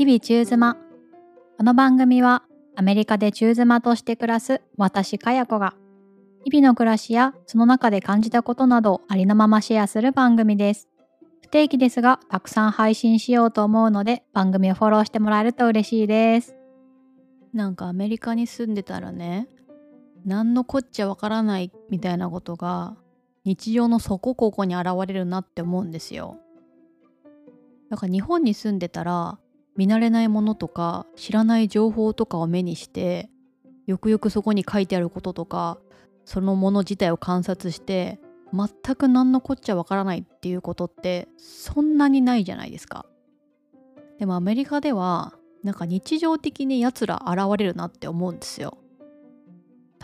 日々中妻。この番組はアメリカで中妻として暮らす私かや子が日々の暮らしやその中で感じたことなどをありのままシェアする番組です。不定期ですがたくさん配信しようと思うので番組をフォローしてもらえると嬉しいです。なんかアメリカに住んでたらね何のこっちゃわからないみたいなことが日常の底ここに現れるなって思うんですよ。だから日本に住んでたら見慣れないものとか知らない情報とかを目にしてよくよくそこに書いてあることとかそのもの自体を観察して全く何のこっちゃわからないっていうことってそんなにないじゃないですか。でもアメリカではなんか日常的にやつら現れるなって思うんですよ。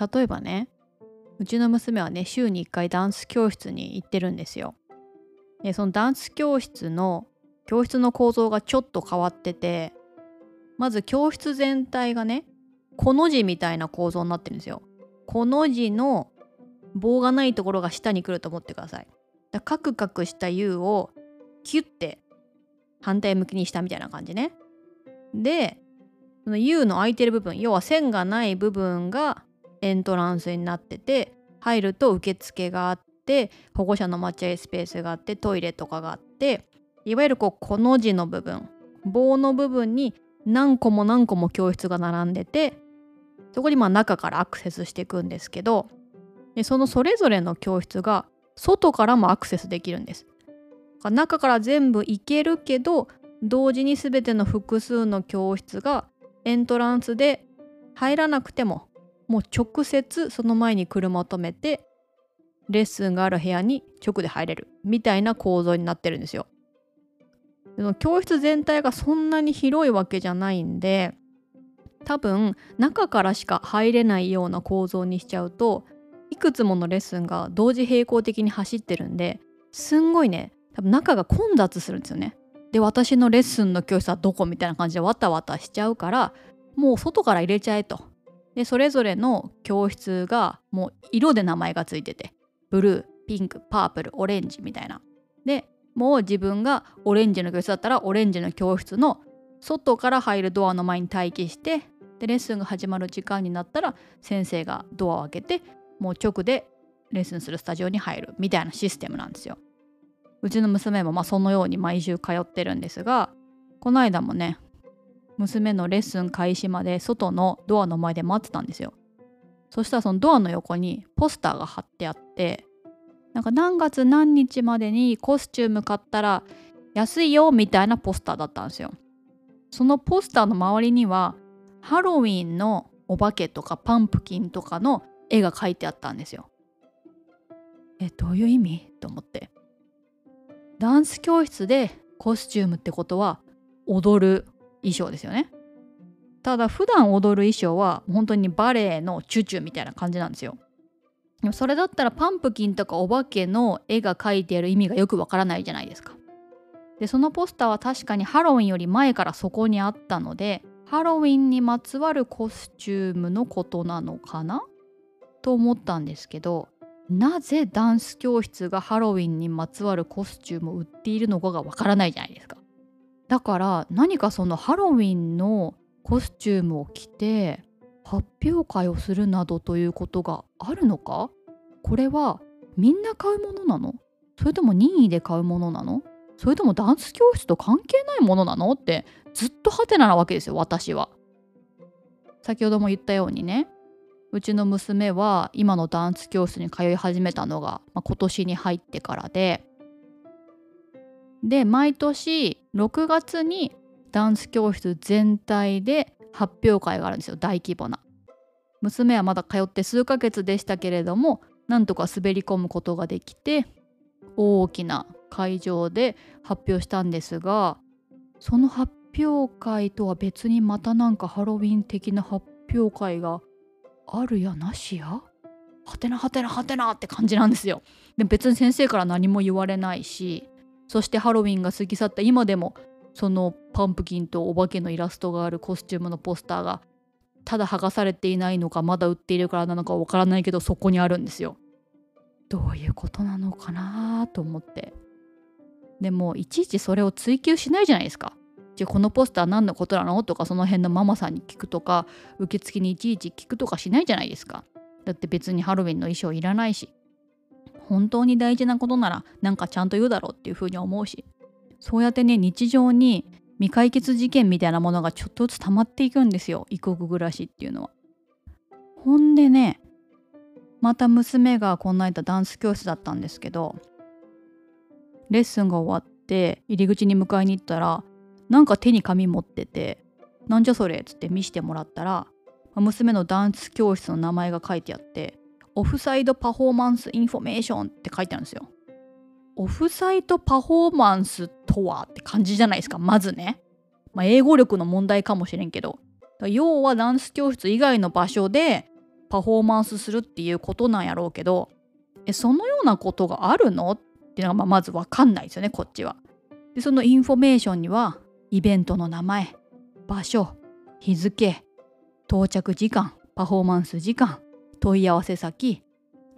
例えばねうちの娘はね週に1回ダンス教室に行ってるんですよ。でそのダンス教室の教室の構造がちょっと変わっててまず教室全体がねこの字みたいな構造になってるんですよ。この字の棒がないところが下に来ると思ってください。だカクカクした U をキュッて反対向きにしたみたいな感じね。でその U の空いてる部分要は線がない部分がエントランスになってて入ると受付があって保護者の待合スペースがあってトイレとかがあっていわゆるこうこの字の部分棒の部分に何個も何個も教室が並んでてそこにまあ中からアクセスしていくんですけどでそのそれぞれの教室が外からもアクセスできるんです。中から全部行けるけど同時に全ての複数の教室がエントランスで入らなくてももう直接その前に車を止めてレッスンがある部屋に直で入れるみたいな構造になってるんですよ。教室全体がそんなに広いわけじゃないんで多分中からしか入れないような構造にしちゃうといくつものレッスンが同時並行的に走ってるんですんごいね多分中が混雑するんですよね。で私のレッスンの教室はどこみたいな感じでわたわたしちゃうからもう外から入れちゃえと。でそれぞれの教室がもう色で名前がついててブルーピンクパープルオレンジみたいな。でもう自分がオレンジの教室だったらオレンジの教室の外から入るドアの前に待機してでレッスンが始まる時間になったら先生がドアを開けてもう直でレッスンするスタジオに入るみたいなシステムなんですよ。うちの娘もまあそのように毎週通ってるんですがこの間もね娘のレッスン開始まで外のドアの前で待ってたんですよ。そしたらそのドアの横にポスターが貼ってあってなんか何月何日までにコスチューム買ったら安いよみたいなポスターだったんですよ。そのポスターの周りにはハロウィンのお化けとかパンプキンとかの絵が描いてあったんですよ。えどういう意味？と思ってダンス教室でコスチュームってことは踊る衣装ですよね。ただ普段踊る衣装は本当にバレエのチュチュみたいな感じなんですよ。でもそれだったらパンプキンとかお化けの絵が描いてある意味がよくわからないじゃないですか。でそのポスターは確かにハロウィンより前からそこにあったのでハロウィンにまつわるコスチュームのことなのかな？と思ったんですけどなぜダンス教室がハロウィンにまつわるコスチュームを売っているのかがわからないじゃないですか。だから何かそのハロウィンのコスチュームを着て発表会をするなどということがあるのか？これはみんな買うものなの？それとも任意で買うものなの？それともダンス教室と関係ないものなの？ってずっとハテナなわけですよ私は。先ほども言ったようにねうちの娘は今のダンス教室に通い始めたのが、まあ、今年に入ってからで。で毎年6月にダンス教室全体で発表会があるんですよ大規模な。娘はまだ通って数ヶ月でしたけれどもなんとか滑り込むことができて大きな会場で発表したんですがその発表会とは別にまたなんかハロウィン的な発表会があるやなしや？はてなはてなはてなって感じなんですよ。で別に先生から何も言われないしそしてハロウィンが過ぎ去った今でもそのパンプキンとお化けのイラストがあるコスチュームのポスターがただ剥がされていないのかまだ売っているからなのかわからないけどそこにあるんですよ。どういうことなのかなと思って。でもいちいちそれを追求しないじゃないですか。じゃあこのポスター何のことなのとかその辺のママさんに聞くとか受付にいちいち聞くとかしないじゃないですか。だって別にハロウィンの衣装いらないし。本当に大事なことならなんかちゃんと言うだろうっていうふうに思うし。そうやってね日常に未解決事件みたいなものがちょっとずつ溜まっていくんですよ異国暮らしっていうのは。ほんでねまた娘がこの間ダンス教室だったんですけどレッスンが終わって入り口に迎えに行ったらなんか手に紙持ってて「なんじゃそれ」っつって見してもらったら娘のダンス教室の名前が書いてあって「オフサイドパフォーマンスインフォメーション」って書いてあるんですよ。 off-site performance とはって感じじゃないですかまずね。まあ、英語力の問題かもしれんけど要はダンス教室以外の場所でパフォーマンスするっていうことなんやろうけどえそのようなことがあるのっていうのがまず分かんないですよねこっちは。でそのインフォメーションにはイベントの名前場所日付到着時間パフォーマンス時間問い合わせ先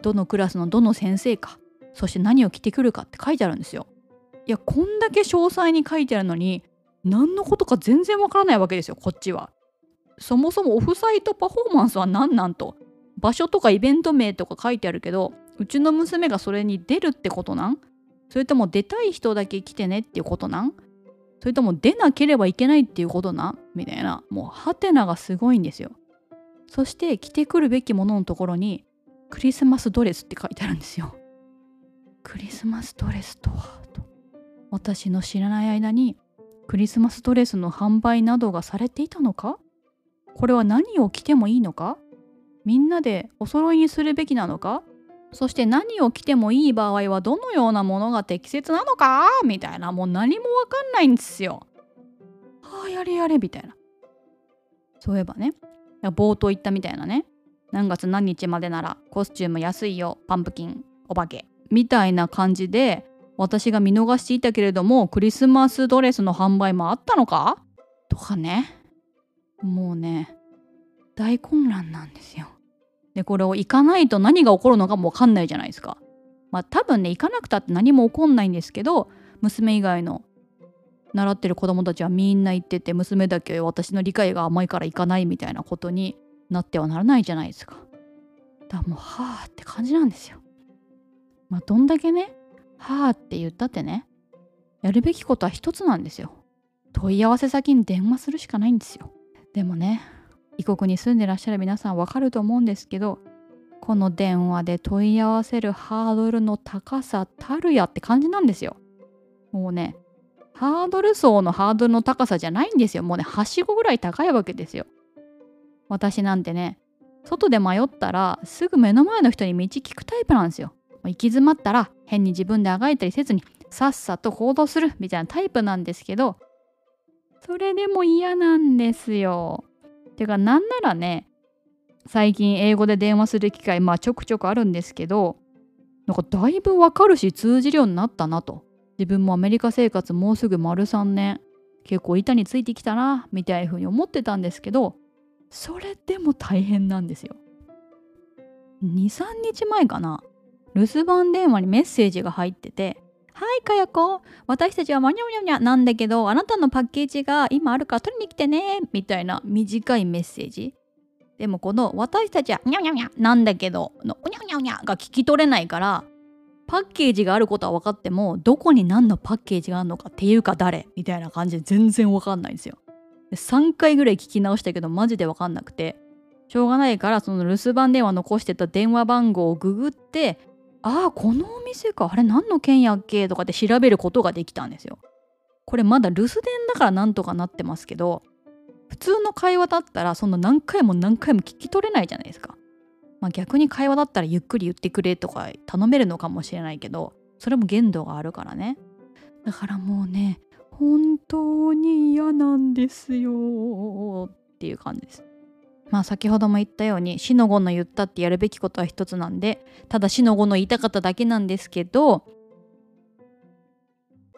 どのクラスのどの先生かそして何を着てくるかって書いてあるんですよ。いやこんだけ詳細に書いてあるのに何のことか全然わからないわけですよこっちは。そもそも off-site performance は何なんと場所とかイベント名とか書いてあるけどうちの娘がそれに出るってことなん？それとも出たい人だけ来てねっていうことなん？それとも出なければいけないっていうことなん？みたいなもうハテナがすごいんですよ。そして着てくるべきもののところにクリスマスドレスって書いてあるんですよ。クリスマスドレスとはと。私の知らない間にクリスマスドレスの販売などがされていたのか？これは何を着てもいいのか？みんなでお揃いにするべきなのか？そして何を着てもいい場合はどのようなものが適切なのか？みたいなもう何もわかんないんですよ。はあやれやれみたいな。そういえばね冒頭言ったみたいなね。何月何日までならコスチューム安いよパンプキンお化け。みたいな感じで私が見逃していたけれどもクリスマスドレスの販売もあったのか？とかねもうね大混乱なんですよ。でこれを行かないと何が起こるのかも分かんないじゃないですか。まあ多分ね行かなくたって何も起こんないんですけど娘以外の習ってる子供たちはみんな行ってて娘だけ私の理解が甘いから行かないみたいなことになってはならないじゃないですか。だからもうはあって感じなんですよ。まあどんだけねはあって言ったってねやるべきことは一つなんですよ。問い合わせ先に電話するしかないんですよ。でもね異国に住んでらっしゃる皆さんわかると思うんですけどこの電話で問い合わせるハードルの高さたるやって感じなんですよ。もうねハードル層のハードルの高さじゃないんですよ。もうねはしごぐらい高いわけですよ。私なんてね外で迷ったらすぐ目の前の人に道聞くタイプなんですよ。行き詰まったら変に自分であがいたりせずにさっさと行動するみたいなタイプなんですけどそれでも嫌なんですよ。てかなんならね最近英語で電話する機会まあちょくちょくあるんですけどなんかだいぶわかるし通じるようになったなと自分もアメリカ生活もうすぐ丸3年結構板についてきたなみたいな風に思ってたんですけどそれでも大変なんですよ23日前かな留守番電話にメッセージが入っててはいかやこ私たちはマニャマニャマニャなんだけどあなたのパッケージが今あるから取りに来てねみたいな短いメッセージでもこの私たちはニャニャニャなんだけどのニャニャニャが聞き取れないからパッケージがあることは分かってもどこに何のパッケージがあるのかっていうか誰みたいな感じで全然分かんないんですよ。3回ぐらい聞き直したけどマジで分かんなくてしょうがないからその留守番電話残してた電話番号をググってああこのお店かあれ何の件やっけとかって調べることができたんですよ。これまだ留守電だからなんとかなってますけど普通の会話だったらそんな何回も何回も聞き取れないじゃないですか。まあ、逆に会話だったらゆっくり言ってくれとか頼めるのかもしれないけどそれも限度があるからね。だからもうね本当に嫌なんですよっていう感じです。まあ先ほども言ったように死の子の言ったってやるべきことは一つなんでただ死の子の言いたかっただけなんですけど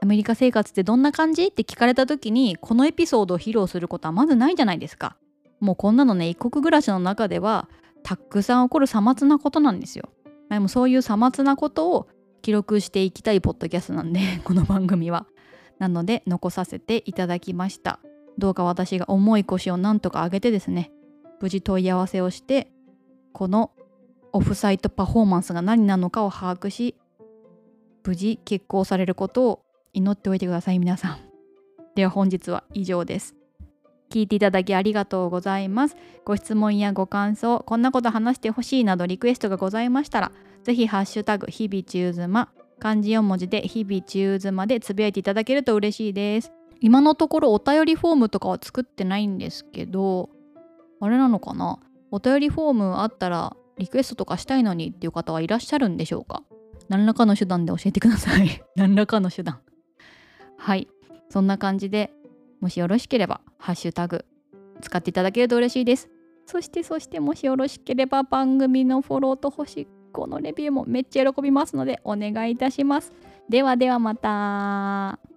アメリカ生活ってどんな感じって聞かれた時にこのエピソードを披露することはまずないじゃないですか。もうこんなのね一国暮らしの中ではたくさん起こるさまつなことなんですよ。でもそういうさまつなことを記録していきたいポッドキャストなんで この番組は。なので残させていただきましたどうか私が重い腰をなんとか上げてですね無事問い合わせをしてこのオフサイトパフォーマンスが何なのかを把握し無事決行されることを祈っておいてください皆さん。では本日は以上です。聞いていただきありがとうございます。ご質問やご感想こんなこと話してほしいなどリクエストがございましたらぜひハッシュタグ日々中妻漢字4文字で日々中妻でつぶやいていただけると嬉しいです。今のところお便りフォームとかは作ってないんですけどあれなのかな？お便りフォームあったらリクエストとかしたいのにっていう方はいらっしゃるんでしょうか？何らかの手段で教えてください。何らかの手段。はい。そんな感じでもしよろしければハッシュタグ使っていただけると嬉しいです。そしてそしてもしよろしければ番組のフォローと星5のレビューもめっちゃ喜びますのでお願いいたします。ではではまた。